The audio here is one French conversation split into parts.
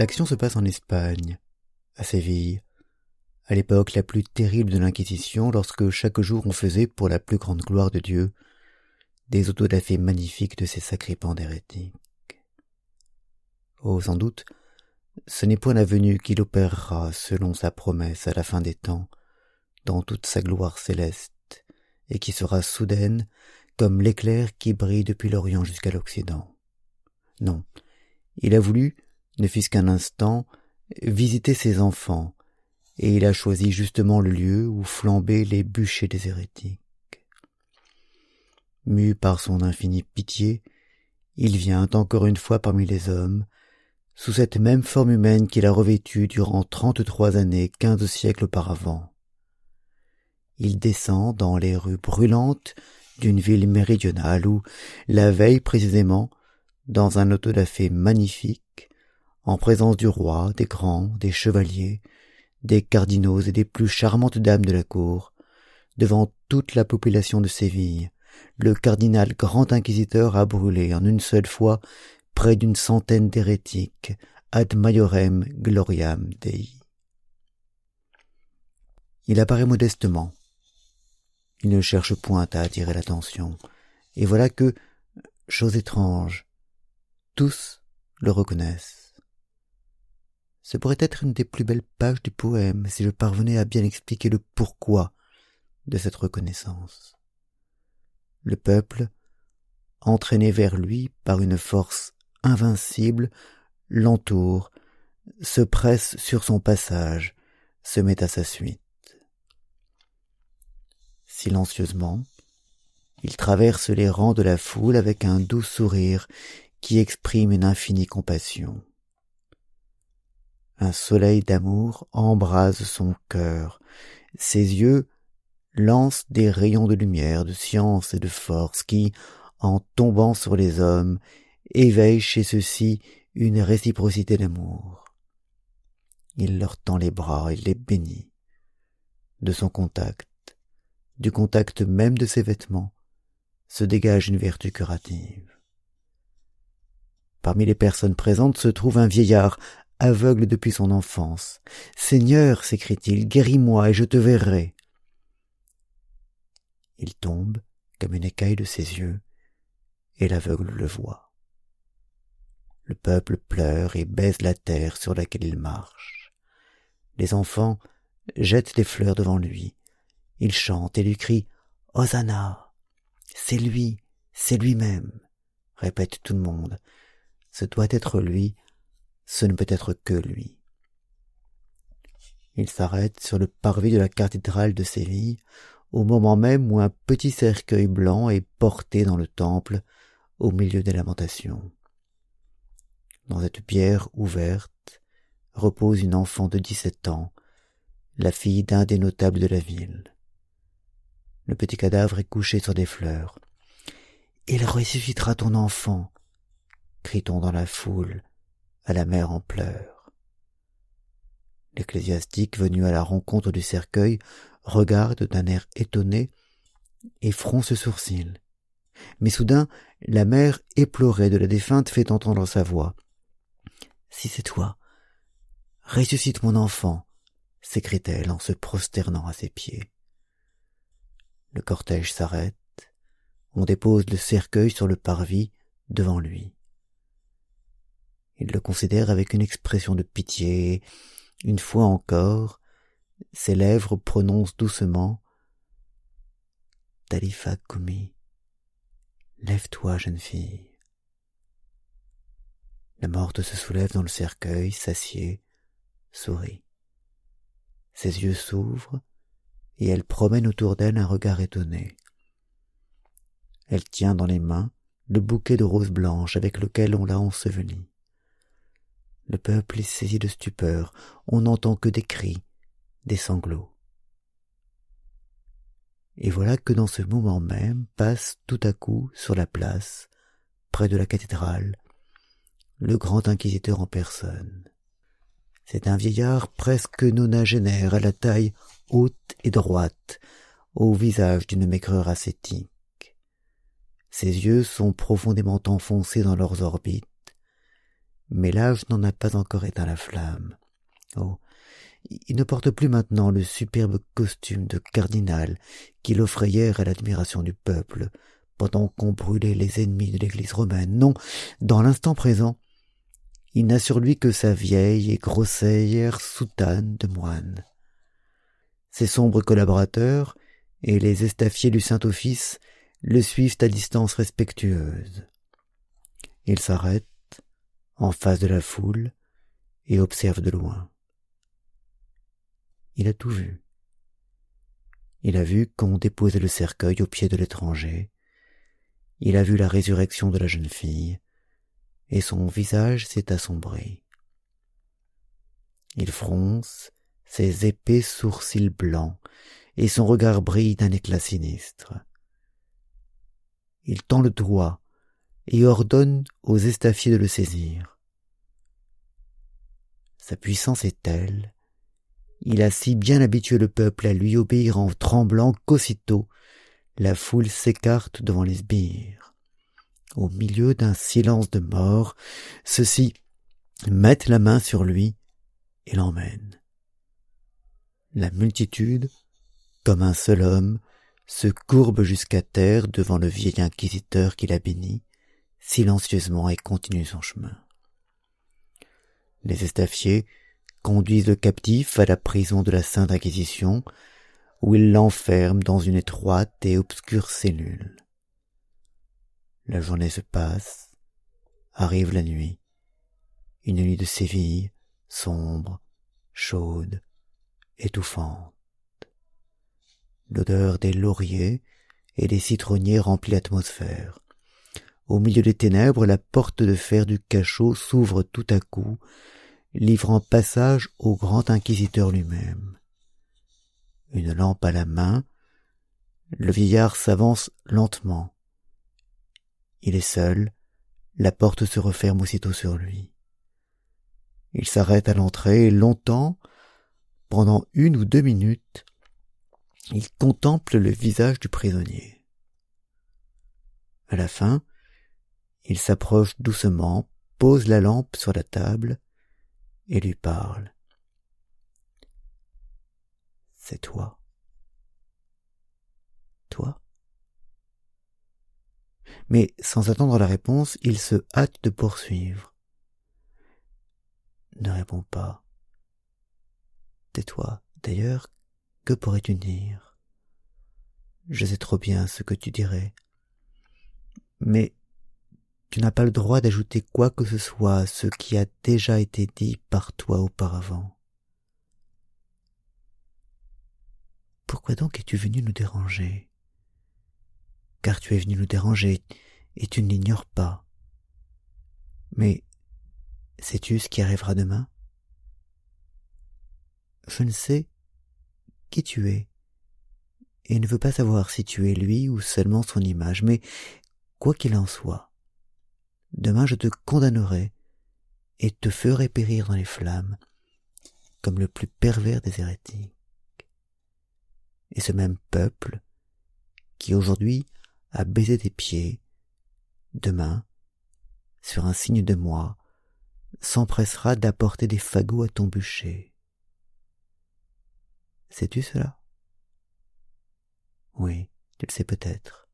L'action se passe en Espagne, à Séville, à l'époque la plus terrible de l'Inquisition, lorsque chaque jour on faisait, pour la plus grande gloire de Dieu, des autodafés magnifiques de ces sacripants d'hérétiques. Oh, sans doute, ce n'est point la venue qu'il opérera selon sa promesse à la fin des temps, dans toute sa gloire céleste, et qui sera soudaine comme l'éclair qui brille depuis l'Orient jusqu'à l'Occident. Non, il a voulu, ne fût-ce qu'un instant, visiter ses enfants, et il a choisi justement le lieu où flambaient les bûchers des hérétiques. Mu par son infinie pitié, il vient encore une fois parmi les hommes, sous cette même forme humaine qu'il a revêtue durant trente-trois années, quinze siècles auparavant. Il descend dans les rues brûlantes d'une ville méridionale où, la veille précisément, dans un autodafé magnifique, en présence du roi, des grands, des chevaliers, des cardinaux et des plus charmantes dames de la cour, devant toute la population de Séville, le cardinal grand inquisiteur a brûlé en une seule fois près d'une centaine d'hérétiques, ad maiorem gloriam Dei. Il apparaît modestement. Il ne cherche point à attirer l'attention. Et voilà que, chose étrange, tous le reconnaissent. Ce pourrait être une des plus belles pages du poème si je parvenais à bien expliquer le pourquoi de cette reconnaissance. Le peuple, entraîné vers lui par une force invincible, l'entoure, se presse sur son passage, se met à sa suite. Silencieusement, il traverse les rangs de la foule avec un doux sourire qui exprime une infinie compassion. Un soleil d'amour embrase son cœur, ses yeux lancent des rayons de lumière, de science et de force qui, en tombant sur les hommes, éveillent chez ceux-ci une réciprocité d'amour. Il leur tend les bras, il les bénit. De son contact, du contact même de ses vêtements, se dégage une vertu curative. Parmi les personnes présentes se trouve un vieillard, aveugle depuis son enfance. Seigneur, s'écrie-t-il, guéris-moi et je te verrai. Il tombe comme une écaille de ses yeux, et l'aveugle le voit. Le peuple pleure et baise la terre sur laquelle il marche. Les enfants jettent des fleurs devant lui. Ils chantent et lui crient Hosanna. C'est lui, c'est lui-même, répète tout le monde. Ce doit être lui, ce ne peut être que lui. Il s'arrête sur le parvis de la cathédrale de Séville, au moment même où un petit cercueil blanc est porté dans le temple, au milieu des lamentations. Dans cette pierre ouverte repose une enfant de dix-sept ans, la fille d'un des notables de la ville. Le petit cadavre est couché sur des fleurs. Il ressuscitera ton enfant, crie-t-on dans la foule, à la mère en pleurs. L'ecclésiastique venu à la rencontre du cercueil regarde d'un air étonné et fronce sourcil. Mais soudain, la mère éplorée de la défunte fait entendre sa voix. Si c'est toi, ressuscite mon enfant, s'écrie-t-elle en se prosternant à ses pieds. Le cortège s'arrête, on dépose le cercueil sur le parvis devant lui. Il le considère avec une expression de pitié, une fois encore, ses lèvres prononcent doucement Talifa Kumi, lève-toi, jeune fille. La morte se soulève dans le cercueil, s'assied, sourit. Ses yeux s'ouvrent, et elle promène autour d'elle un regard étonné. Elle tient dans les mains le bouquet de roses blanches avec lequel on l'a ensevelie. Le peuple est saisi de stupeur, on n'entend que des cris, des sanglots. Et voilà que dans ce moment même passe tout à coup sur la place, près de la cathédrale, le grand inquisiteur en personne. C'est un vieillard presque nonagénaire, à la taille haute et droite, au visage d'une maigreur ascétique. Ses yeux sont profondément enfoncés dans leurs orbites, mais l'âge n'en a pas encore éteint la flamme. Oh. Il ne porte plus maintenant le superbe costume de cardinal qu'il offrait hier à l'admiration du peuple, pendant qu'on brûlait les ennemis de l'église romaine. Non, dans l'instant présent, il n'a sur lui que sa vieille et grossière soutane de moine. Ses sombres collaborateurs et les estafiers du Saint-Office le suivent à distance respectueuse. Il s'arrête, en face de la foule, et observe de loin. Il a tout vu. Il a vu qu'on déposait le cercueil au pied de l'étranger. Il a vu la résurrection de la jeune fille, et son visage s'est assombri. Il fronce ses épais sourcils blancs, et son regard brille d'un éclat sinistre. Il tend le doigt et ordonne aux estafiers de le saisir. Sa puissance est telle, il a si bien habitué le peuple à lui obéir en tremblant qu'aussitôt la foule s'écarte devant les sbires. Au milieu d'un silence de mort, ceux-ci mettent la main sur lui et l'emmènent. La multitude, comme un seul homme, se courbe jusqu'à terre devant le vieil inquisiteur qui la bénit, silencieusement et continue son chemin. Les estafiers conduisent le captif à la prison de la Sainte Inquisition, où ils l'enferment dans une étroite et obscure cellule. La journée se passe, arrive la nuit, une nuit de Séville, sombre, chaude, étouffante. L'odeur des lauriers et des citronniers remplit l'atmosphère. Au milieu des ténèbres, la porte de fer du cachot s'ouvre tout à coup, livrant passage au grand inquisiteur lui-même. Une lampe à la main, le vieillard s'avance lentement. Il est seul, la porte se referme aussitôt sur lui. Il s'arrête à l'entrée longtemps, pendant une ou deux minutes, il contemple le visage du prisonnier. À la fin, il s'approche doucement, pose la lampe sur la table et lui parle. C'est toi. Toi Mais sans attendre la réponse, il se hâte de poursuivre. Ne réponds pas. Tais-toi. D'ailleurs, que pourrais-tu dire? Je sais trop bien ce que tu dirais. Mais tu n'as pas le droit d'ajouter quoi que ce soit à ce qui a déjà été dit par toi auparavant. Pourquoi donc es-tu venu nous déranger? Car tu es venu nous déranger, et tu ne l'ignores pas. Mais sais-tu ce qui arrivera demain? Je ne sais qui tu es, et ne veux pas savoir si tu es lui ou seulement son image, mais quoi qu'il en soit, Demain je te condamnerai et te ferai périr dans les flammes, comme le plus pervers des hérétiques. Et ce même peuple, qui aujourd'hui a baisé tes pieds, demain, sur un signe de moi, s'empressera d'apporter des fagots à ton bûcher. Sais-tu cela? Oui, tu le sais peut-être,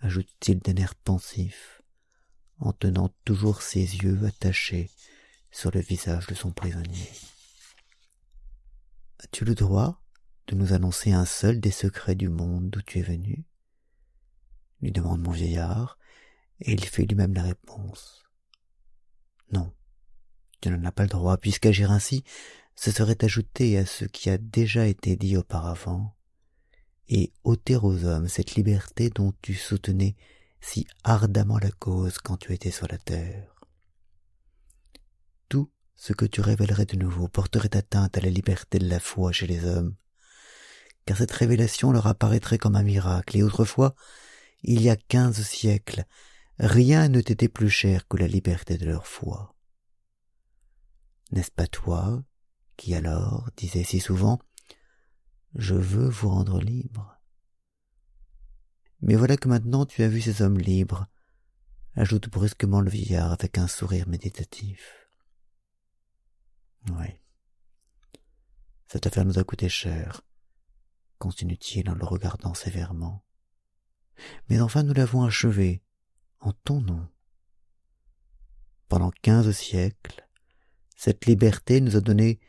ajoute-t-il d'un air pensif en tenant toujours ses yeux attachés sur le visage de son prisonnier. As-tu le droit de nous annoncer un seul des secrets du monde d'où tu es venu? lui demande mon vieillard, et il fait lui-même la réponse. Non, tu n'en as pas le droit, puisqu'agir ainsi, ce serait ajouter à ce qui a déjà été dit auparavant, et ôter aux hommes cette liberté dont tu soutenais si ardemment la cause quand tu étais sur la terre. Tout ce que tu révélerais de nouveau porterait atteinte à la liberté de la foi chez les hommes, car cette révélation leur apparaîtrait comme un miracle, et autrefois, il y a quinze siècles, rien ne t'était plus cher que la liberté de leur foi. N'est-ce pas toi qui alors disais si souvent Je veux vous rendre libre mais voilà que maintenant tu as vu ces hommes libres, ajoute brusquement le vieillard avec un sourire méditatif. Oui. Cette affaire nous a coûté cher, continue-t-il en le regardant sévèrement. Mais enfin nous l'avons achevée, en ton nom. Pendant quinze siècles, cette liberté nous a donné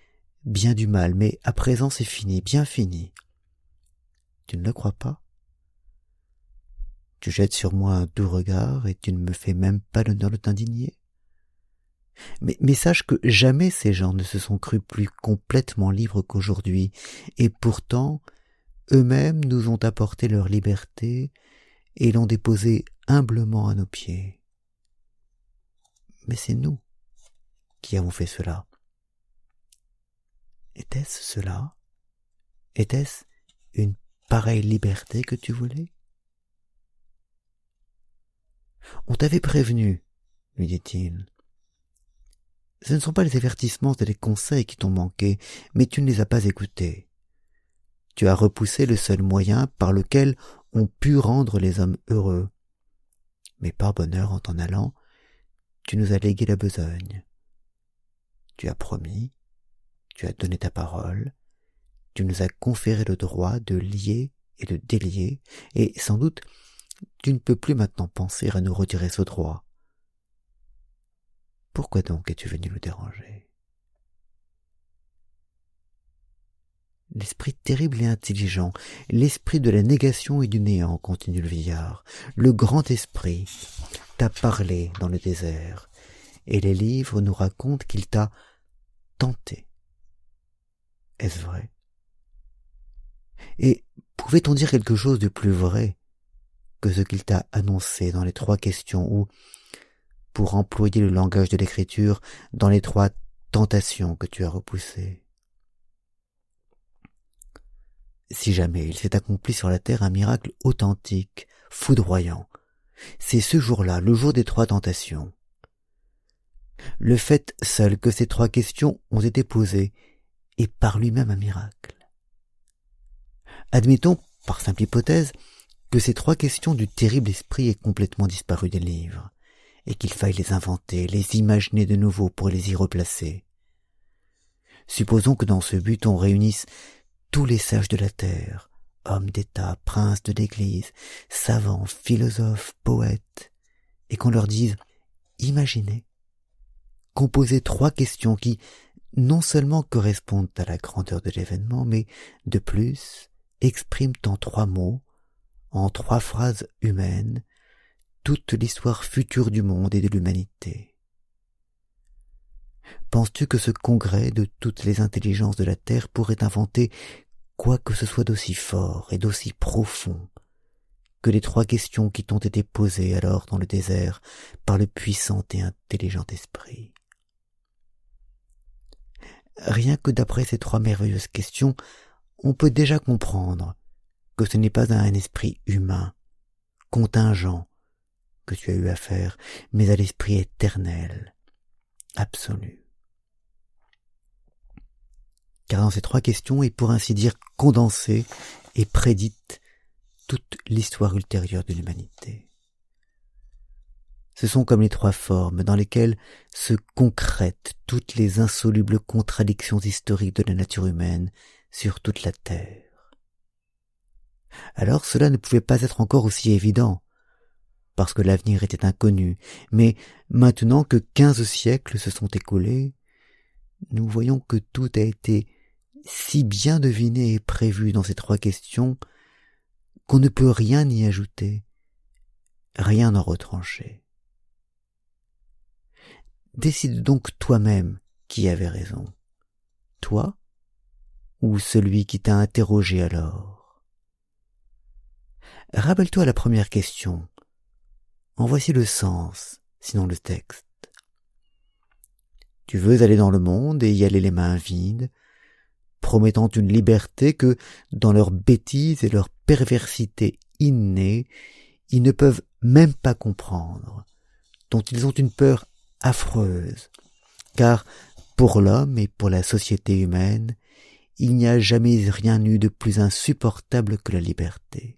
bien du mal, mais à présent c'est fini, bien fini. Tu ne le crois pas? Tu jettes sur moi un doux regard et tu ne me fais même pas l'honneur de t'indigner? Mais, mais, sache que jamais ces gens ne se sont crus plus complètement libres qu'aujourd'hui, et pourtant eux-mêmes nous ont apporté leur liberté et l'ont déposée humblement à nos pieds. Mais c'est nous qui avons fait cela. Était-ce cela? Était-ce une pareille liberté que tu voulais? On t'avait prévenu, lui dit-il. Ce ne sont pas les avertissements et les conseils qui t'ont manqué, mais tu ne les as pas écoutés. Tu as repoussé le seul moyen par lequel on put rendre les hommes heureux. Mais par bonheur, en t'en allant, tu nous as légué la besogne. Tu as promis, tu as donné ta parole, tu nous as conféré le droit de lier et de délier, et sans doute tu ne peux plus maintenant penser à nous retirer ce droit. Pourquoi donc es-tu venu nous déranger? L'esprit terrible et intelligent, l'esprit de la négation et du néant, continue le vieillard, le grand esprit, t'a parlé dans le désert, et les livres nous racontent qu'il t'a tenté. Est-ce vrai? Et pouvait-on dire quelque chose de plus vrai? Que ce qu'il t'a annoncé dans les trois questions ou, pour employer le langage de l'écriture, dans les trois tentations que tu as repoussées Si jamais il s'est accompli sur la terre un miracle authentique, foudroyant, c'est ce jour-là, le jour des trois tentations. Le fait seul que ces trois questions ont été posées et par lui-même un miracle. Admettons, par simple hypothèse, que ces trois questions du terrible esprit aient complètement disparu des livres, et qu'il faille les inventer, les imaginer de nouveau pour les y replacer. Supposons que dans ce but on réunisse tous les sages de la terre, hommes d'État, princes de l'Église, savants, philosophes, poètes, et qu'on leur dise Imaginez, composez trois questions qui, non seulement correspondent à la grandeur de l'événement, mais de plus expriment en trois mots, en trois phrases humaines, toute l'histoire future du monde et de l'humanité. Penses-tu que ce congrès de toutes les intelligences de la terre pourrait inventer quoi que ce soit d'aussi fort et d'aussi profond que les trois questions qui t'ont été posées alors dans le désert par le puissant et intelligent esprit? Rien que d'après ces trois merveilleuses questions, on peut déjà comprendre que ce n'est pas à un esprit humain, contingent, que tu as eu affaire, mais à l'esprit éternel, absolu. Car dans ces trois questions est pour ainsi dire condensée et prédite toute l'histoire ultérieure de l'humanité. Ce sont comme les trois formes dans lesquelles se concrètent toutes les insolubles contradictions historiques de la nature humaine sur toute la terre. Alors cela ne pouvait pas être encore aussi évident, parce que l'avenir était inconnu, mais maintenant que quinze siècles se sont écoulés, nous voyons que tout a été si bien deviné et prévu dans ces trois questions qu'on ne peut rien y ajouter, rien en retrancher. Décide donc toi-même qui avait raison. Toi ou celui qui t'a interrogé alors? Rappelle-toi la première question. En voici le sens, sinon le texte. Tu veux aller dans le monde et y aller les mains vides, promettant une liberté que, dans leur bêtise et leur perversité innée, ils ne peuvent même pas comprendre, dont ils ont une peur affreuse, car pour l'homme et pour la société humaine, il n'y a jamais rien eu de plus insupportable que la liberté.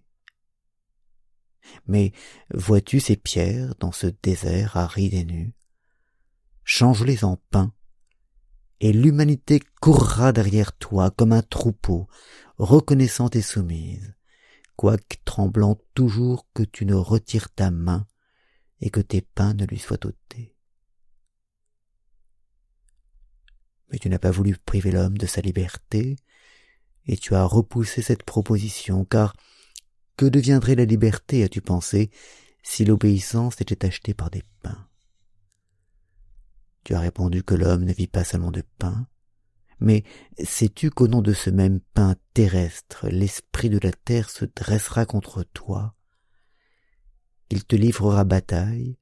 Mais vois-tu ces pierres dans ce désert aride et nu? Change-les en pain, et l'humanité courra derrière toi comme un troupeau, reconnaissante et soumise, quoique tremblant toujours que tu ne retires ta main et que tes pains ne lui soient ôtés. Mais tu n'as pas voulu priver l'homme de sa liberté, et tu as repoussé cette proposition, car que deviendrait la liberté, as-tu pensé, si l'obéissance était achetée par des pains? Tu as répondu que l'homme ne vit pas seulement de pain, mais sais-tu qu'au nom de ce même pain terrestre, l'esprit de la terre se dressera contre toi, qu'il te livrera bataille,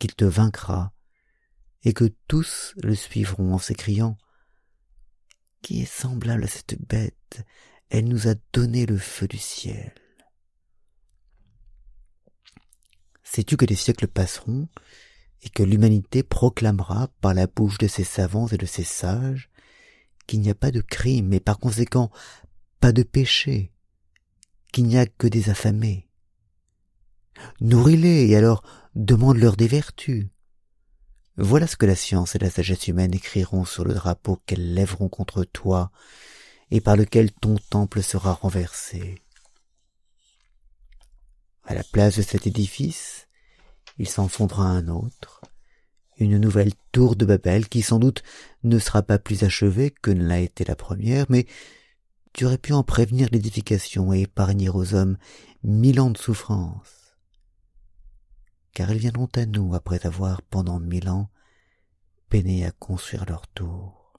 qu'il te vaincra, et que tous le suivront en s'écriant Qui est semblable à cette bête Elle nous a donné le feu du ciel. Sais-tu que les siècles passeront, et que l'humanité proclamera par la bouche de ses savants et de ses sages qu'il n'y a pas de crime et par conséquent pas de péché, qu'il n'y a que des affamés? Nourris-les et alors demande-leur des vertus. Voilà ce que la science et la sagesse humaine écriront sur le drapeau qu'elles lèveront contre toi et par lequel ton temple sera renversé. À la place de cet édifice, il s'en fondra un autre, une nouvelle tour de Babel qui sans doute ne sera pas plus achevée que ne l'a été la première, mais tu aurais pu en prévenir l'édification et épargner aux hommes mille ans de souffrance. Car ils viendront à nous après avoir, pendant mille ans, peiné à construire leur tour.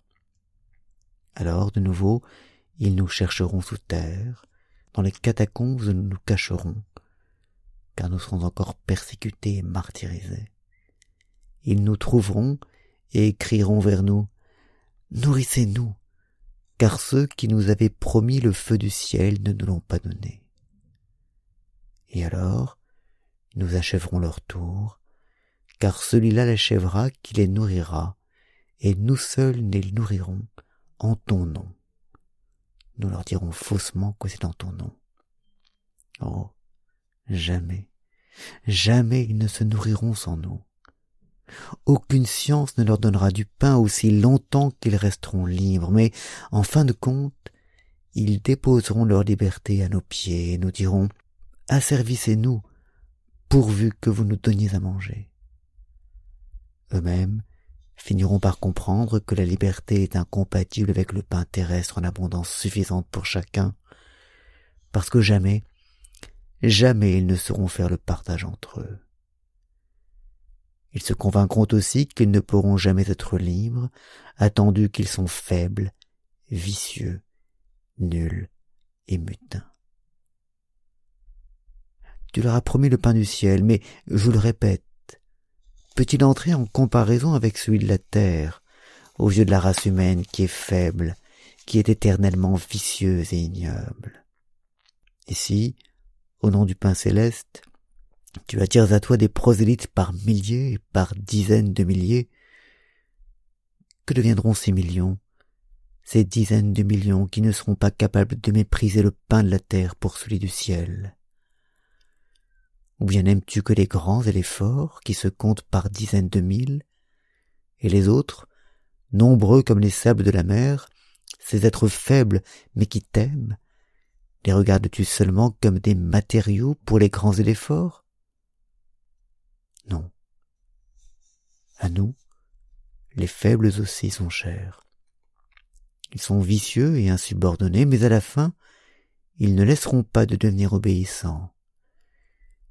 Alors, de nouveau, ils nous chercheront sous terre, dans les catacombes nous nous cacherons, car nous serons encore persécutés et martyrisés. Ils nous trouveront et crieront vers nous Nourrissez-nous, car ceux qui nous avaient promis le feu du ciel ne nous l'ont pas donné. Et alors, nous achèverons leur tour, car celui-là l'achèvera qui les nourrira, et nous seuls les nourrirons en ton nom. Nous leur dirons faussement que c'est en ton nom. Oh, Jamais, jamais ils ne se nourriront sans nous. Aucune science ne leur donnera du pain aussi longtemps qu'ils resteront libres, mais en fin de compte, ils déposeront leur liberté à nos pieds et nous diront Asservissez-nous, pourvu que vous nous donniez à manger. Eux-mêmes finiront par comprendre que la liberté est incompatible avec le pain terrestre en abondance suffisante pour chacun, parce que jamais jamais ils ne sauront faire le partage entre eux. Ils se convaincront aussi qu'ils ne pourront jamais être libres, attendu qu'ils sont faibles, vicieux, nuls et mutins. Tu leur as promis le pain du ciel, mais je le répète, peut-il entrer en comparaison avec celui de la terre, aux yeux de la race humaine qui est faible, qui est éternellement vicieuse et ignoble? Et si, au nom du pain céleste, tu attires à toi des prosélytes par milliers et par dizaines de milliers. Que deviendront ces millions, ces dizaines de millions qui ne seront pas capables de mépriser le pain de la terre pour celui du ciel? Ou bien aimes-tu que les grands et les forts, qui se comptent par dizaines de mille, et les autres, nombreux comme les sables de la mer, ces êtres faibles mais qui t'aiment, les regardes-tu seulement comme des matériaux pour les grands et les forts Non. À nous, les faibles aussi sont chers. Ils sont vicieux et insubordonnés, mais à la fin, ils ne laisseront pas de devenir obéissants.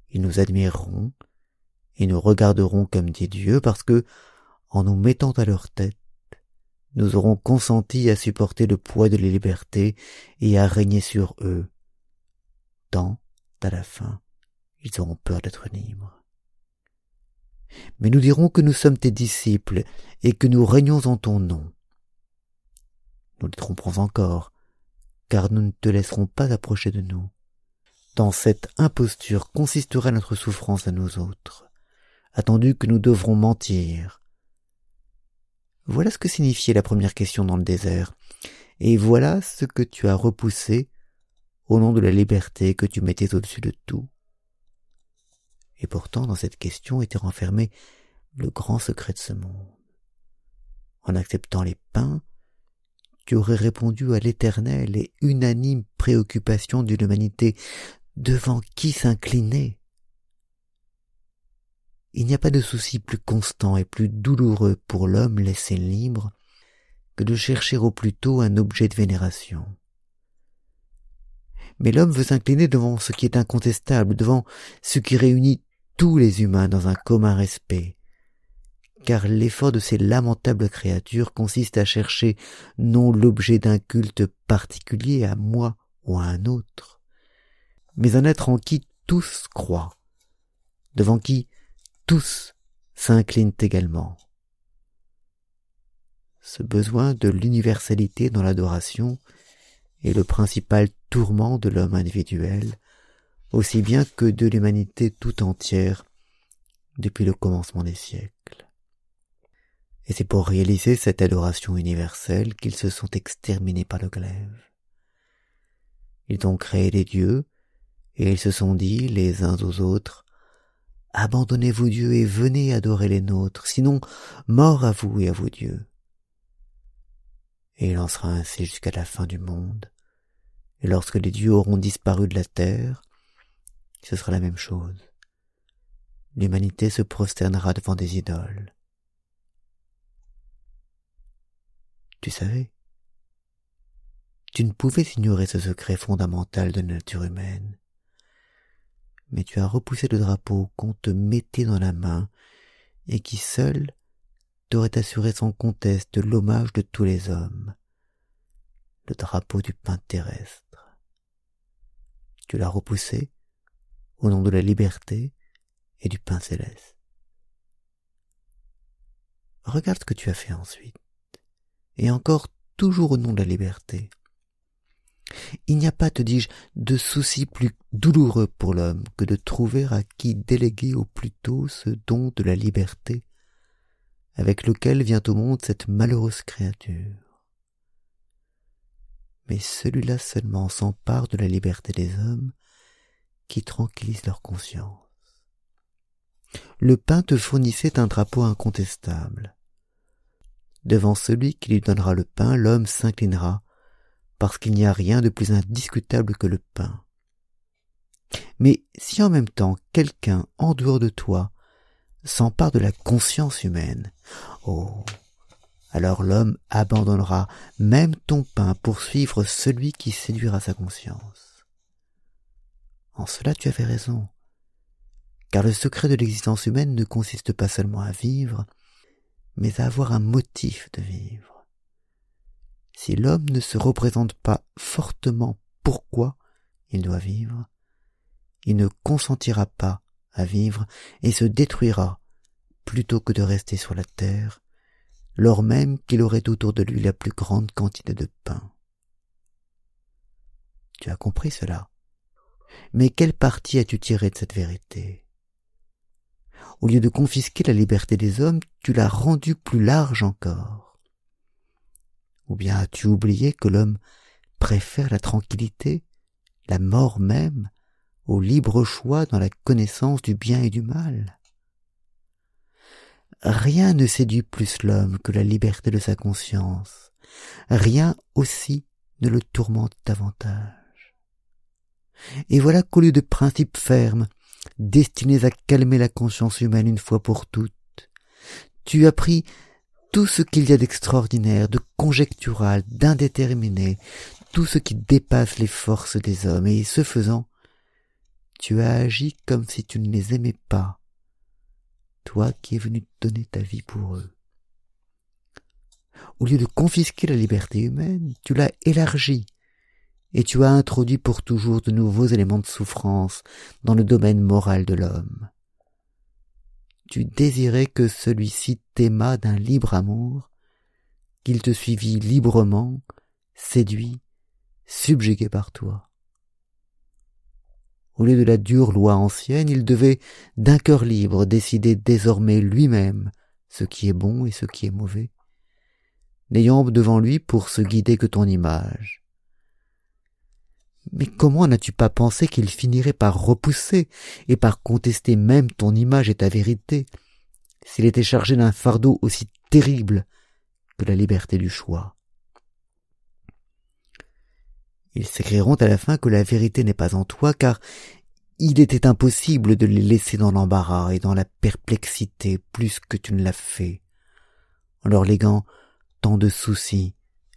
Ils nous admireront et nous regarderont comme des dieux parce que, en nous mettant à leur tête, nous aurons consenti à supporter le poids de la liberté et à régner sur eux. Tant, à la fin, ils auront peur d'être libres. Mais nous dirons que nous sommes tes disciples et que nous régnons en ton nom. Nous les tromperons encore, car nous ne te laisserons pas approcher de nous. Dans cette imposture consistera notre souffrance à nous autres, attendu que nous devrons mentir, voilà ce que signifiait la première question dans le désert, et voilà ce que tu as repoussé au nom de la liberté que tu mettais au-dessus de tout. Et pourtant, dans cette question était renfermé le grand secret de ce monde. En acceptant les pains, tu aurais répondu à l'éternelle et unanime préoccupation d'une humanité devant qui s'incliner. Il n'y a pas de souci plus constant et plus douloureux pour l'homme laissé libre que de chercher au plus tôt un objet de vénération. Mais l'homme veut s'incliner devant ce qui est incontestable, devant ce qui réunit tous les humains dans un commun respect, car l'effort de ces lamentables créatures consiste à chercher non l'objet d'un culte particulier à moi ou à un autre, mais un être en qui tous croient, devant qui tous s'inclinent également. Ce besoin de l'universalité dans l'adoration est le principal tourment de l'homme individuel, aussi bien que de l'humanité tout entière depuis le commencement des siècles. Et c'est pour réaliser cette adoration universelle qu'ils se sont exterminés par le glaive. Ils ont créé des dieux, et ils se sont dit les uns aux autres, Abandonnez-vous Dieu et venez adorer les nôtres, sinon mort à vous et à vos dieux. Et il en sera ainsi jusqu'à la fin du monde, et lorsque les dieux auront disparu de la terre, ce sera la même chose. L'humanité se prosternera devant des idoles. Tu savais? Tu ne pouvais ignorer ce secret fondamental de la nature humaine. Mais tu as repoussé le drapeau qu'on te mettait dans la main et qui seul t'aurait assuré sans conteste l'hommage de tous les hommes, le drapeau du pain terrestre. Tu l'as repoussé au nom de la liberté et du pain céleste. Regarde ce que tu as fait ensuite et encore toujours au nom de la liberté. Il n'y a pas, te dis-je, de souci plus douloureux pour l'homme que de trouver à qui déléguer au plus tôt ce don de la liberté avec lequel vient au monde cette malheureuse créature. Mais celui-là seulement s'empare de la liberté des hommes qui tranquillise leur conscience. Le pain te fournissait un drapeau incontestable. Devant celui qui lui donnera le pain, l'homme s'inclinera, parce qu'il n'y a rien de plus indiscutable que le pain. Mais si en même temps quelqu'un en dehors de toi s'empare de la conscience humaine, oh, alors l'homme abandonnera même ton pain pour suivre celui qui séduira sa conscience. En cela tu avais raison, car le secret de l'existence humaine ne consiste pas seulement à vivre, mais à avoir un motif de vivre. Si l'homme ne se représente pas fortement pourquoi il doit vivre, il ne consentira pas à vivre et se détruira plutôt que de rester sur la terre, lors même qu'il aurait autour de lui la plus grande quantité de pain. Tu as compris cela? Mais quelle partie as-tu tiré de cette vérité? Au lieu de confisquer la liberté des hommes, tu l'as rendue plus large encore. Ou bien as-tu oublié que l'homme préfère la tranquillité, la mort même, au libre choix dans la connaissance du bien et du mal? Rien ne séduit plus l'homme que la liberté de sa conscience. Rien aussi ne le tourmente davantage. Et voilà qu'au lieu de principes fermes, destinés à calmer la conscience humaine une fois pour toutes. Tu as pris tout ce qu'il y a d'extraordinaire, de conjectural, d'indéterminé, tout ce qui dépasse les forces des hommes, et ce faisant, tu as agi comme si tu ne les aimais pas, toi qui es venu donner ta vie pour eux. Au lieu de confisquer la liberté humaine, tu l'as élargie, et tu as introduit pour toujours de nouveaux éléments de souffrance dans le domaine moral de l'homme. Tu désirais que celui-ci t'aimât d'un libre amour, qu'il te suivît librement, séduit, subjugué par toi. Au lieu de la dure loi ancienne, il devait, d'un cœur libre, décider désormais lui-même ce qui est bon et ce qui est mauvais, n'ayant devant lui pour se guider que ton image, Mais comment n'as-tu pas pensé qu'il finirait par repousser et par contester même ton image et ta vérité, s'il était chargé d'un fardeau aussi terrible que la liberté du choix? Ils s'écrieront à la fin que la vérité n'est pas en toi, car il était impossible de les laisser dans l'embarras et dans la perplexité plus que tu ne l'as fait, en leur léguant tant de soucis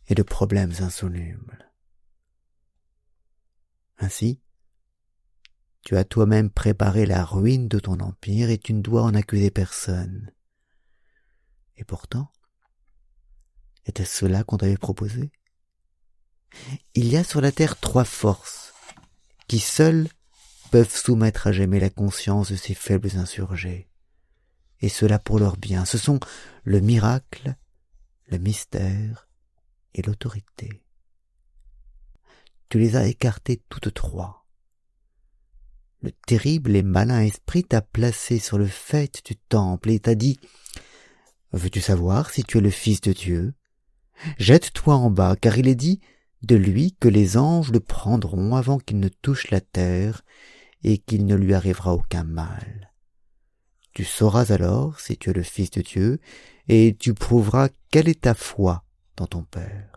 et de problèmes insolubles. Ainsi, tu as toi-même préparé la ruine de ton empire et tu ne dois en accuser personne. Et pourtant, était-ce cela qu'on t'avait proposé? Il y a sur la terre trois forces qui seules peuvent soumettre à jamais la conscience de ces faibles insurgés. Et cela pour leur bien. Ce sont le miracle, le mystère et l'autorité. Tu les as écartés toutes trois. Le terrible et malin esprit t'a placé sur le fait du temple et t'a dit Veux-tu savoir si tu es le Fils de Dieu? Jette-toi en bas, car il est dit de lui que les anges le prendront avant qu'il ne touche la terre, et qu'il ne lui arrivera aucun mal. Tu sauras alors si tu es le Fils de Dieu, et tu prouveras quelle est ta foi dans ton Père.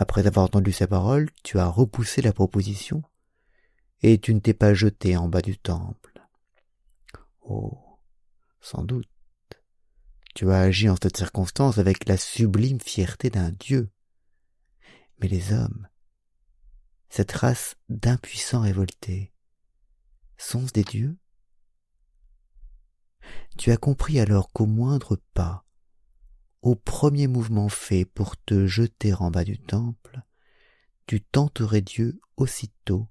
Après avoir entendu ces paroles, tu as repoussé la proposition, et tu ne t'es pas jeté en bas du temple. Oh, sans doute, tu as agi en cette circonstance avec la sublime fierté d'un Dieu. Mais les hommes, cette race d'impuissants révoltés, sont-ce des dieux? Tu as compris alors qu'au moindre pas, au premier mouvement fait pour te jeter en bas du temple, tu tenterais Dieu aussitôt,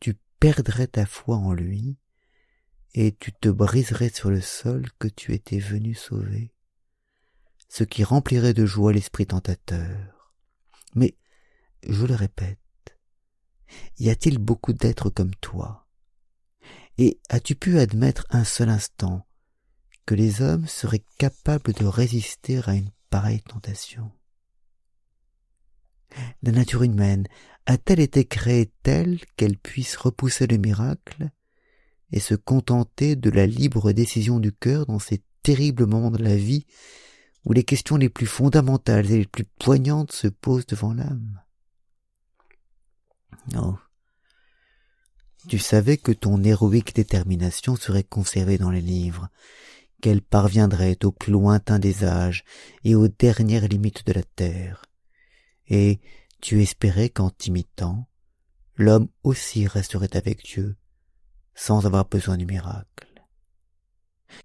tu perdrais ta foi en lui, et tu te briserais sur le sol que tu étais venu sauver, ce qui remplirait de joie l'esprit tentateur. Mais, je le répète, y a-t-il beaucoup d'êtres comme toi? Et as-tu pu admettre un seul instant que les hommes seraient capables de résister à une pareille tentation. La nature humaine a-t-elle été créée telle qu'elle puisse repousser le miracle et se contenter de la libre décision du cœur dans ces terribles moments de la vie où les questions les plus fondamentales et les plus poignantes se posent devant l'âme? Oh. Tu savais que ton héroïque détermination serait conservée dans les livres, qu'elle parviendrait au plus lointain des âges et aux dernières limites de la terre, et tu espérais qu'en t'imitant, l'homme aussi resterait avec Dieu, sans avoir besoin du miracle.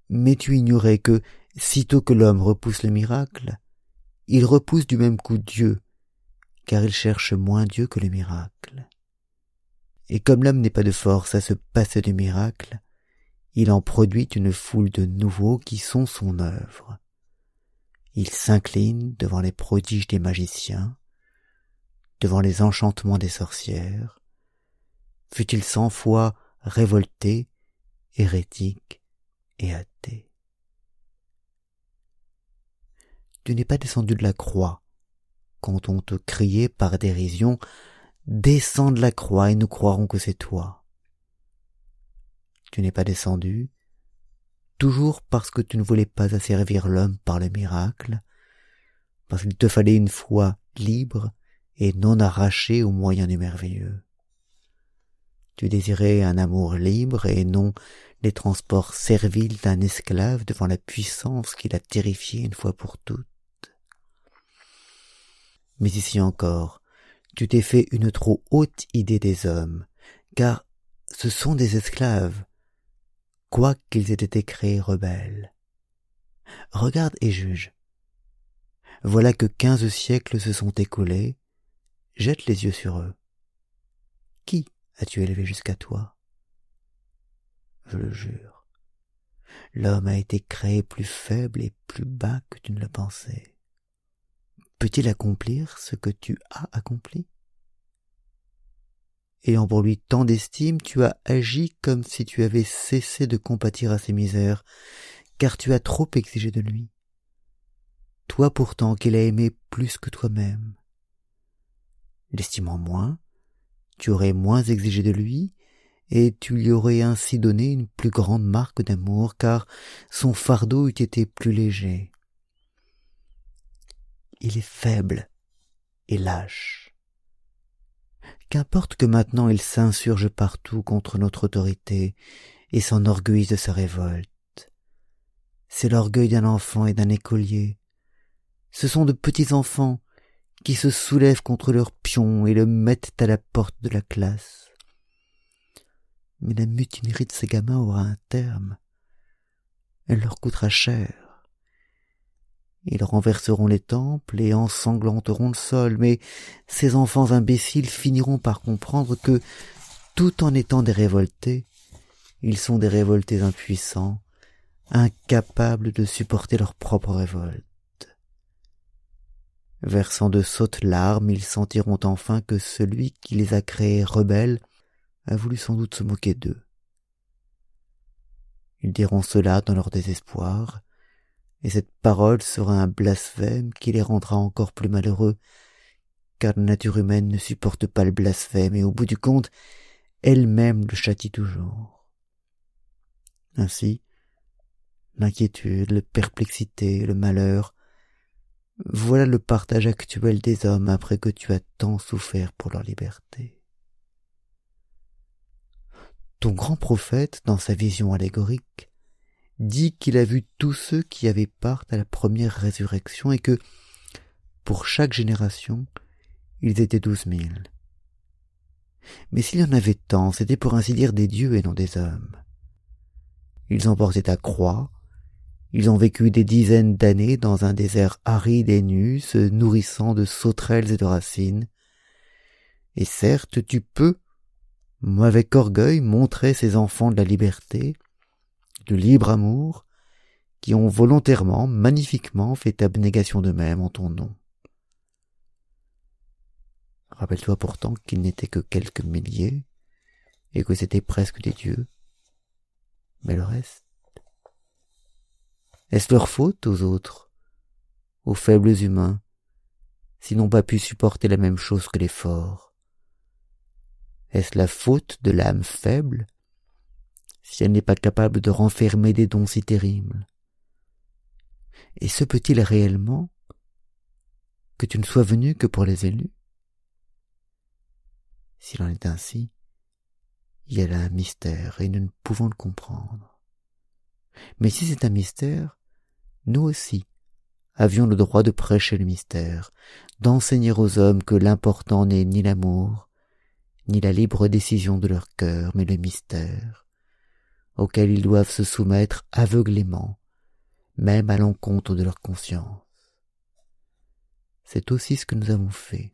Mais tu ignorais que, sitôt que l'homme repousse le miracle, il repousse du même coup Dieu, car il cherche moins Dieu que le miracle. Et comme l'homme n'est pas de force à se passer du miracle, il en produit une foule de nouveaux qui sont son œuvre. Il s'incline devant les prodiges des magiciens, devant les enchantements des sorcières, fut-il cent fois révolté, hérétique et athée. Tu n'es pas descendu de la croix quand on te criait par dérision Descends de la croix et nous croirons que c'est toi. Tu n'es pas descendu, toujours parce que tu ne voulais pas asservir l'homme par le miracle, parce qu'il te fallait une foi libre et non arrachée au moyen du merveilleux. Tu désirais un amour libre et non les transports serviles d'un esclave devant la puissance qui l'a terrifié une fois pour toutes. Mais ici encore, tu t'es fait une trop haute idée des hommes, car ce sont des esclaves, quoiqu'ils aient été créés rebelles. Regarde et juge. Voilà que quinze siècles se sont écoulés, jette les yeux sur eux. Qui as-tu élevé jusqu'à toi? Je le jure, l'homme a été créé plus faible et plus bas que tu ne le pensais peut-il accomplir ce que tu as accompli? Ayant pour lui tant d'estime, tu as agi comme si tu avais cessé de compatir à ses misères, car tu as trop exigé de lui. Toi pourtant qu'il a aimé plus que toi-même. L'estimant moins, tu aurais moins exigé de lui, et tu lui aurais ainsi donné une plus grande marque d'amour, car son fardeau eût été plus léger. Il est faible et lâche. Qu'importe que maintenant il s'insurge partout contre notre autorité et s'enorgueillisse de sa révolte. C'est l'orgueil d'un enfant et d'un écolier. Ce sont de petits enfants qui se soulèvent contre leurs pions et le mettent à la porte de la classe. Mais la mutinerie de ces gamins aura un terme. Elle leur coûtera cher. Ils renverseront les temples et ensanglanteront le sol, mais ces enfants imbéciles finiront par comprendre que, tout en étant des révoltés, ils sont des révoltés impuissants, incapables de supporter leur propre révolte. Versant de sottes larmes, ils sentiront enfin que celui qui les a créés rebelles a voulu sans doute se moquer d'eux. Ils diront cela dans leur désespoir, et cette parole sera un blasphème qui les rendra encore plus malheureux, car la nature humaine ne supporte pas le blasphème, et au bout du compte, elle-même le châtie toujours. Ainsi, l'inquiétude, la perplexité, le malheur, voilà le partage actuel des hommes après que tu as tant souffert pour leur liberté. Ton grand prophète, dans sa vision allégorique, dit qu'il a vu tous ceux qui avaient part à la première résurrection et que, pour chaque génération, ils étaient douze mille. Mais s'il y en avait tant, c'était pour ainsi dire des dieux et non des hommes. Ils emportaient à croix, ils ont vécu des dizaines d'années dans un désert aride et nu, se nourrissant de sauterelles et de racines. Et certes, tu peux, avec orgueil, montrer ces enfants de la liberté, du libre amour, qui ont volontairement, magnifiquement fait abnégation d'eux-mêmes en ton nom. Rappelle-toi pourtant qu'ils n'étaient que quelques milliers, et que c'étaient presque des dieux. Mais le reste, est-ce leur faute aux autres, aux faibles humains, s'ils n'ont pas pu supporter la même chose que les forts? Est-ce la faute de l'âme faible, si elle n'est pas capable de renfermer des dons si terribles. Et se peut-il réellement que tu ne sois venu que pour les élus? S'il en est ainsi, il y a là un mystère et nous ne pouvons le comprendre. Mais si c'est un mystère, nous aussi avions le droit de prêcher le mystère, d'enseigner aux hommes que l'important n'est ni l'amour, ni la libre décision de leur cœur, mais le mystère, auquel ils doivent se soumettre aveuglément, même à l'encontre de leur conscience. C'est aussi ce que nous avons fait.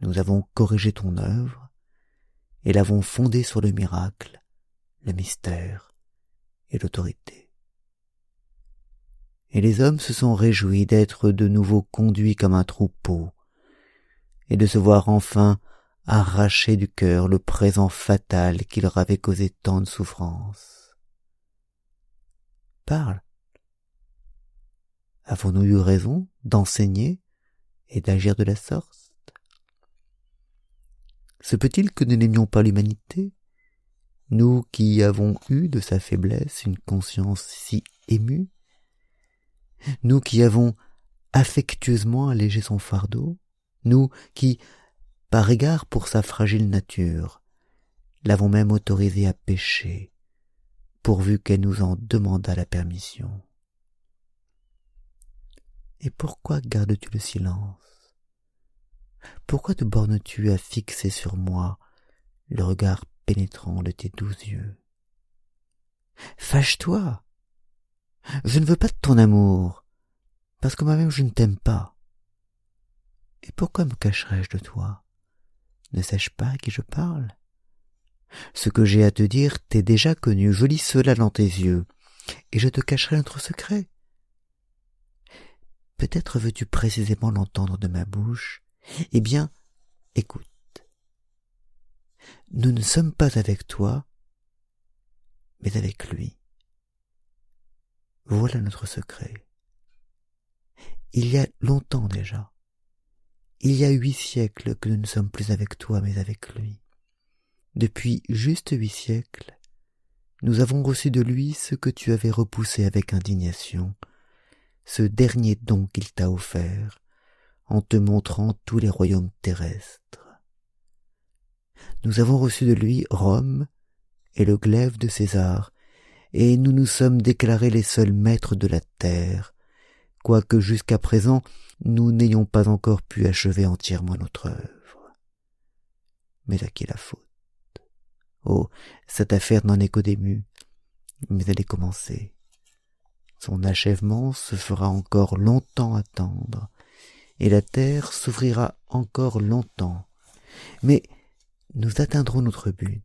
Nous avons corrigé ton œuvre et l'avons fondée sur le miracle, le mystère et l'autorité et les hommes se sont réjouis d'être de nouveau conduits comme un troupeau, et de se voir enfin arracher du cœur le présent fatal qui leur avait causé tant de souffrance. Parle. Avons-nous eu raison d'enseigner et d'agir de la sorte? Se peut-il que nous n'aimions pas l'humanité, nous qui avons eu de sa faiblesse une conscience si émue? Nous qui avons affectueusement allégé son fardeau, nous qui, par égard pour sa fragile nature, l'avons même autorisée à pécher, pourvu qu'elle nous en demandât la permission. Et pourquoi gardes-tu le silence? Pourquoi te bornes-tu à fixer sur moi le regard pénétrant de tes doux yeux? Fâche-toi je ne veux pas de ton amour, parce que moi-même je ne t'aime pas. Et pourquoi me cacherais-je de toi? Ne sais-je pas à qui je parle Ce que j'ai à te dire t'est déjà connu, je lis cela dans tes yeux, et je te cacherai notre secret. Peut-être veux-tu précisément l'entendre de ma bouche. Eh bien, écoute. Nous ne sommes pas avec toi, mais avec lui. Voilà notre secret. Il y a longtemps déjà, il y a huit siècles que nous ne sommes plus avec toi, mais avec lui. Depuis juste huit siècles, nous avons reçu de lui ce que tu avais repoussé avec indignation, ce dernier don qu'il t'a offert, en te montrant tous les royaumes terrestres. Nous avons reçu de lui Rome et le glaive de César, et nous nous sommes déclarés les seuls maîtres de la terre, quoique jusqu'à présent nous n'ayons pas encore pu achever entièrement notre œuvre. Mais à qui la faute Oh, cette affaire n'en est qu'au début, mais elle est commencée. Son achèvement se fera encore longtemps attendre, et la terre s'ouvrira encore longtemps. Mais nous atteindrons notre but.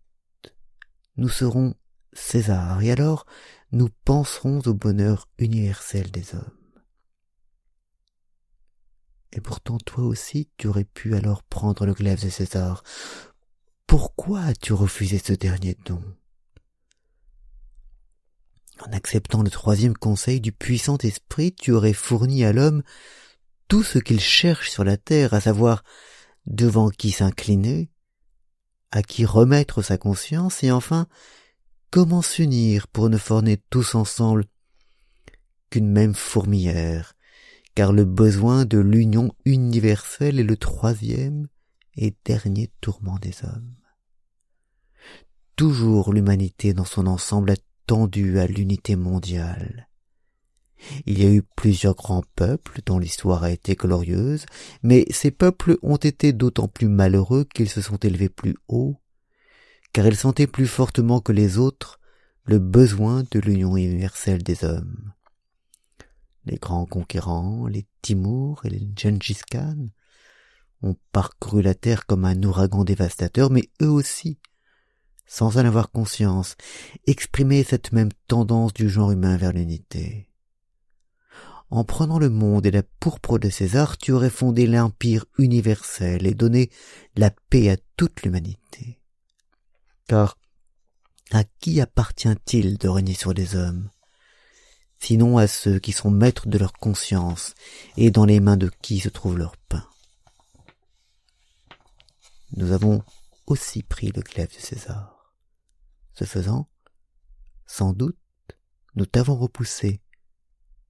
Nous serons César, et alors nous penserons au bonheur universel des hommes. Et pourtant toi aussi tu aurais pu alors prendre le glaive de César. Pourquoi as-tu refusé ce dernier don? En acceptant le troisième conseil du puissant esprit, tu aurais fourni à l'homme tout ce qu'il cherche sur la terre, à savoir devant qui s'incliner, à qui remettre sa conscience, et enfin comment s'unir pour ne former tous ensemble qu'une même fourmilière, car le besoin de l'union universelle est le troisième et dernier tourment des hommes. Toujours l'humanité dans son ensemble a tendu à l'unité mondiale. Il y a eu plusieurs grands peuples dont l'histoire a été glorieuse, mais ces peuples ont été d'autant plus malheureux qu'ils se sont élevés plus haut, car ils sentaient plus fortement que les autres le besoin de l'union universelle des hommes les grands conquérants, les Timour et les Gengis Khan, ont parcouru la terre comme un ouragan dévastateur, mais eux aussi, sans en avoir conscience, exprimaient cette même tendance du genre humain vers l'unité. En prenant le monde et la pourpre de César, tu aurais fondé l'empire universel et donné la paix à toute l'humanité. Car à qui appartient-il de régner sur les hommes? Sinon à ceux qui sont maîtres de leur conscience et dans les mains de qui se trouve leur pain. Nous avons aussi pris le glaive de César. Ce faisant, sans doute, nous t'avons repoussé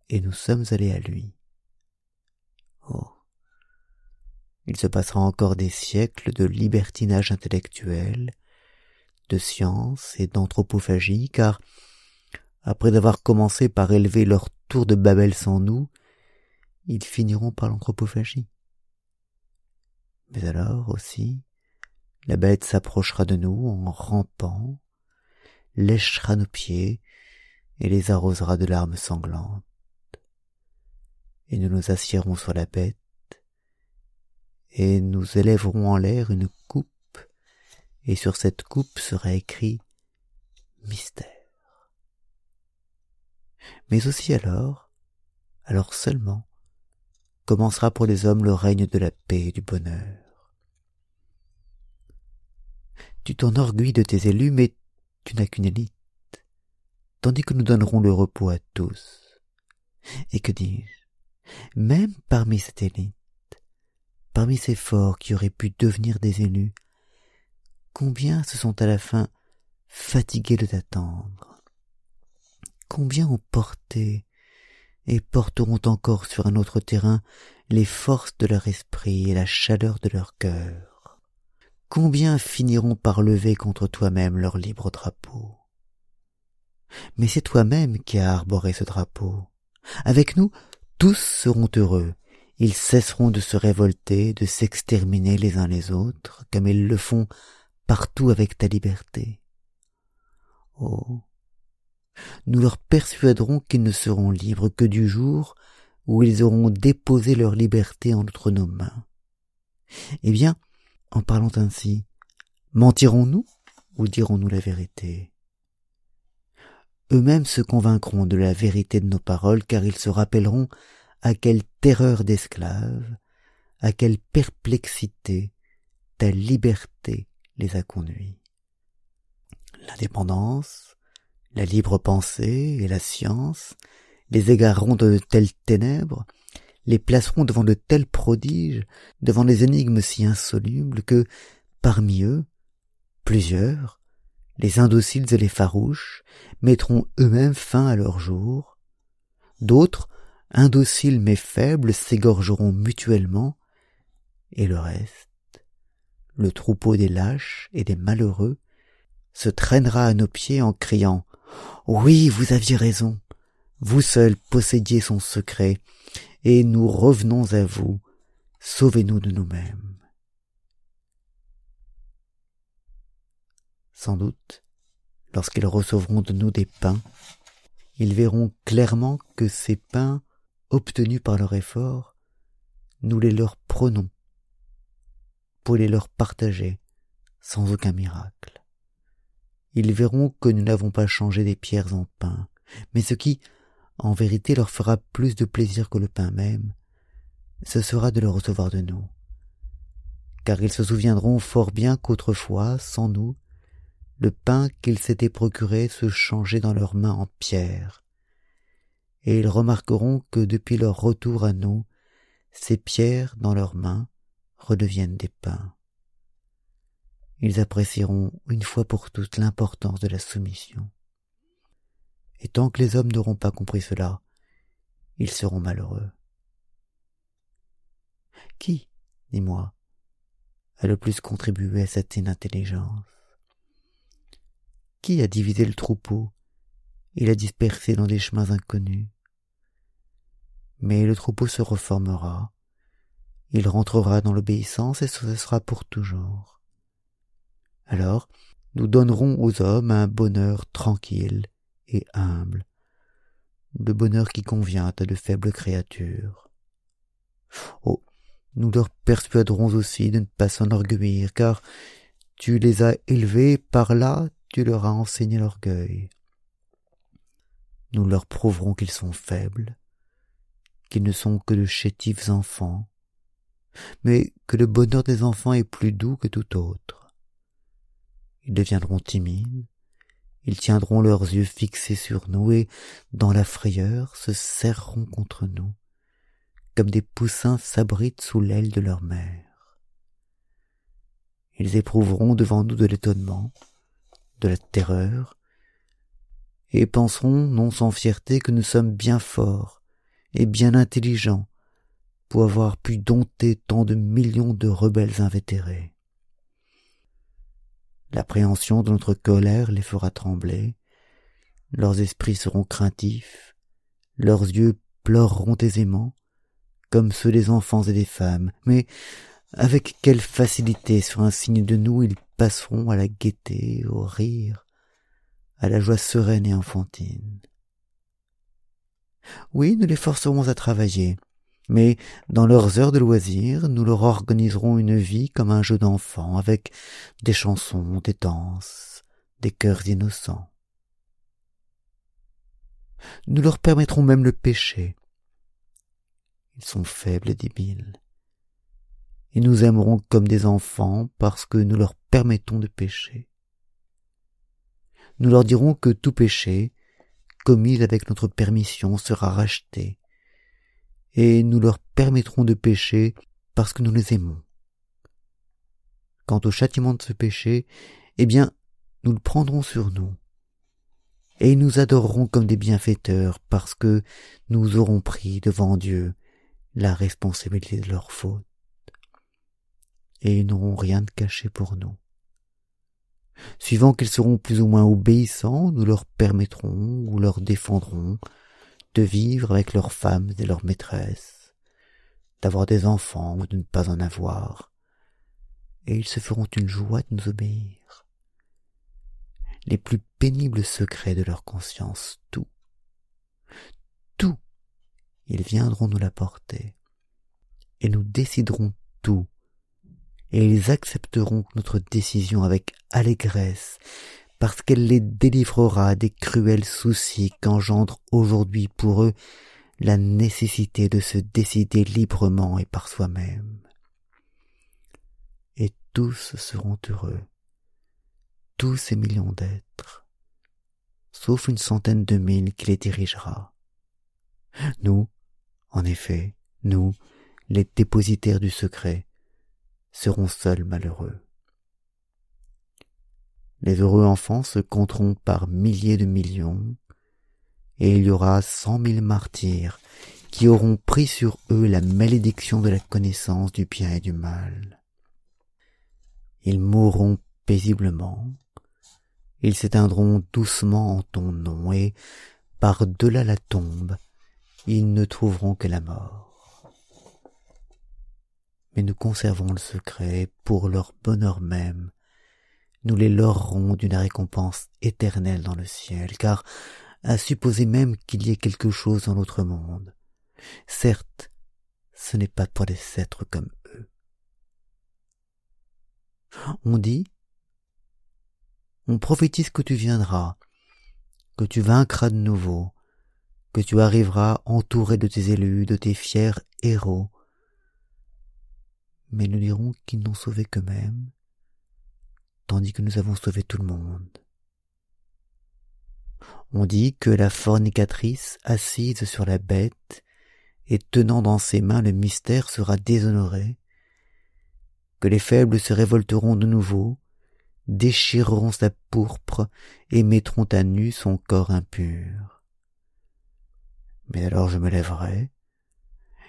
et nous sommes allés à lui. Oh. Il se passera encore des siècles de libertinage intellectuel, de science et d'anthropophagie, car après avoir commencé par élever leur tour de Babel sans nous, ils finiront par l'anthropophagie. Mais alors aussi, la bête s'approchera de nous en rampant, léchera nos pieds et les arrosera de larmes sanglantes. Et nous nous assiérons sur la bête, et nous élèverons en l'air une coupe, et sur cette coupe sera écrit mystère mais aussi alors, alors seulement, commencera pour les hommes le règne de la paix et du bonheur. Tu t'enorgueillis de tes élus, mais tu n'as qu'une élite, tandis que nous donnerons le repos à tous. Et que dis-je? Même parmi cette élite, parmi ces forts qui auraient pu devenir des élus, combien se sont à la fin fatigués de t'attendre? Combien ont porté et porteront encore sur un autre terrain les forces de leur esprit et la chaleur de leur cœur. Combien finiront par lever contre toi-même leur libre drapeau? Mais c'est toi-même qui as arboré ce drapeau. Avec nous, tous seront heureux. Ils cesseront de se révolter, de s'exterminer les uns les autres, comme ils le font partout avec ta liberté. Oh, nous leur persuaderons qu'ils ne seront libres que du jour où ils auront déposé leur liberté entre nos mains. Eh bien, en parlant ainsi, mentirons-nous ou dirons-nous la vérité? Eux-mêmes se convaincront de la vérité de nos paroles car ils se rappelleront à quelle terreur d'esclaves, à quelle perplexité ta liberté les a conduits. L'indépendance, la libre pensée et la science les égareront de telles ténèbres, les placeront devant de tels prodiges, devant des énigmes si insolubles que, parmi eux, plusieurs, les indociles et les farouches, mettront eux-mêmes fin à leur jour, d'autres, indociles mais faibles, s'égorgeront mutuellement, et le reste, le troupeau des lâches et des malheureux, se traînera à nos pieds en criant Oui, vous aviez raison, vous seul possédiez son secret, et nous revenons à vous, sauvez-nous de nous-mêmes. Sans doute, lorsqu'ils recevront de nous des pains, ils verront clairement que ces pains, obtenus par leur effort, nous les leur prenons pour les leur partager sans aucun miracle. Ils verront que nous n'avons pas changé des pierres en pain, mais ce qui, en vérité leur fera plus de plaisir que le pain même, ce sera de le recevoir de nous. Car ils se souviendront fort bien qu'autrefois, sans nous, le pain qu'ils s'étaient procuré se changeait dans leurs mains en pierre, et ils remarqueront que depuis leur retour à nous, ces pierres dans leurs mains redeviennent des pains. Ils apprécieront une fois pour toutes l'importance de la soumission et tant que les hommes n'auront pas compris cela, ils seront malheureux. Qui, dis-moi, a le plus contribué à cette inintelligence? Qui a divisé le troupeau et l'a dispersé dans des chemins inconnus? Mais le troupeau se reformera, il rentrera dans l'obéissance et ce sera pour toujours. Alors, nous donnerons aux hommes un bonheur tranquille et humble, le bonheur qui convient à de faibles créatures. Oh, nous leur persuaderons aussi de ne pas s'enorgueillir, car tu les as élevés, par là tu leur as enseigné l'orgueil. Nous leur prouverons qu'ils sont faibles, qu'ils ne sont que de chétifs enfants, mais que le bonheur des enfants est plus doux que tout autre. Ils deviendront timides, ils tiendront leurs yeux fixés sur nous et, dans la frayeur, se serreront contre nous, comme des poussins s'abritent sous l'aile de leur mère. Ils éprouveront devant nous de l'étonnement, de la terreur, et penseront, non sans fierté, que nous sommes bien forts et bien intelligents pour avoir pu dompter tant de millions de rebelles invétérés. L'appréhension de notre colère les fera trembler, leurs esprits seront craintifs, leurs yeux pleureront aisément, comme ceux des enfants et des femmes, mais avec quelle facilité sur un signe de nous ils passeront à la gaieté, au rire, à la joie sereine et enfantine. Oui, nous les forcerons à travailler, mais dans leurs heures de loisir, nous leur organiserons une vie comme un jeu d'enfant, avec des chansons, des danses, des cœurs innocents. Nous leur permettrons même le péché. Ils sont faibles et débiles. Et nous aimerons comme des enfants parce que nous leur permettons de pécher. Nous leur dirons que tout péché, commis avec notre permission, sera racheté, et nous leur permettrons de pécher parce que nous les aimons. Quant au châtiment de ce péché, eh bien, nous le prendrons sur nous, et ils nous adoreront comme des bienfaiteurs parce que nous aurons pris devant Dieu la responsabilité de leur faute, et ils n'auront rien de caché pour nous. Suivant qu'ils seront plus ou moins obéissants, nous leur permettrons ou leur défendrons de vivre avec leurs femmes et leurs maîtresses, d'avoir des enfants ou de ne pas en avoir, et ils se feront une joie de nous obéir. Les plus pénibles secrets de leur conscience, tout, tout, ils viendront nous l'apporter, et nous déciderons tout, et ils accepteront notre décision avec allégresse, parce qu'elle les délivrera des cruels soucis qu'engendre aujourd'hui pour eux la nécessité de se décider librement et par soi-même. Et tous seront heureux, tous ces millions d'êtres, sauf une centaine de mille qui les dirigera. Nous, en effet, nous, les dépositaires du secret, serons seuls malheureux. Les heureux enfants se compteront par milliers de millions, et il y aura cent mille martyrs qui auront pris sur eux la malédiction de la connaissance du bien et du mal. Ils mourront paisiblement, ils s'éteindront doucement en ton nom, et par-delà la tombe, ils ne trouveront que la mort. Mais nous conservons le secret pour leur bonheur même, nous les lorerons d'une récompense éternelle dans le ciel, car à supposer même qu'il y ait quelque chose dans l'autre monde, certes, ce n'est pas pour des êtres comme eux. On dit, on prophétise que tu viendras, que tu vaincras de nouveau, que tu arriveras entouré de tes élus, de tes fiers héros. Mais nous dirons qu'ils n'ont sauvé qu'eux-mêmes, tandis que nous avons sauvé tout le monde. On dit que la fornicatrice assise sur la bête et tenant dans ses mains le mystère sera déshonorée, que les faibles se révolteront de nouveau, déchireront sa pourpre et mettront à nu son corps impur. Mais alors je me lèverai,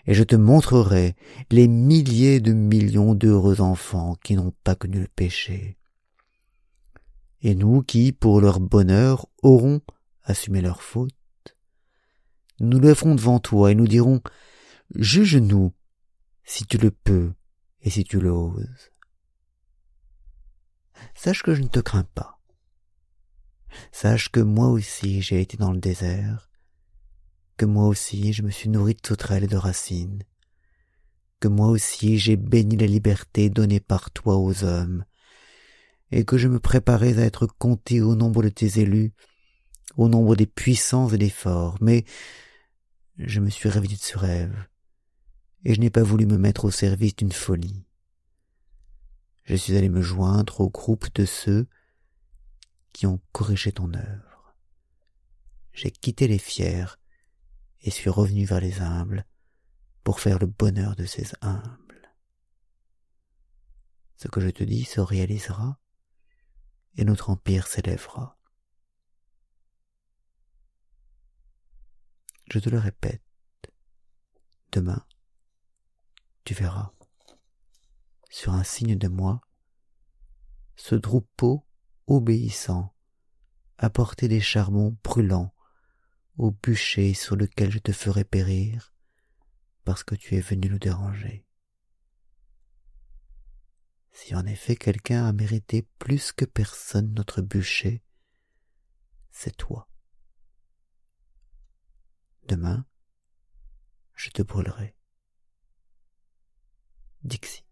et je te montrerai les milliers de millions d'heureux enfants qui n'ont pas connu le péché, et nous qui, pour leur bonheur, aurons assumé leur faute, nous lèverons devant toi et nous dirons Juge-nous si tu le peux et si tu l'oses. Sache que je ne te crains pas. Sache que moi aussi j'ai été dans le désert, que moi aussi je me suis nourri de sauterelles et de racines, que moi aussi j'ai béni la liberté donnée par toi aux hommes, et que je me préparais à être compté au nombre de tes élus, au nombre des puissants et des forts, mais je me suis réveillé de ce rêve, et je n'ai pas voulu me mettre au service d'une folie. Je suis allé me joindre au groupe de ceux qui ont corrigé ton œuvre. J'ai quitté les fiers et suis revenu vers les humbles pour faire le bonheur de ces humbles. Ce que je te dis se réalisera et notre empire s'élèvera. Je te le répète, demain, tu verras, sur un signe de moi, ce troupeau obéissant apporter des charbons brûlants au bûcher sur lequel je te ferai périr parce que tu es venu le déranger. Si en effet quelqu'un a mérité plus que personne notre bûcher, c'est toi. Demain, je te brûlerai. Dixie.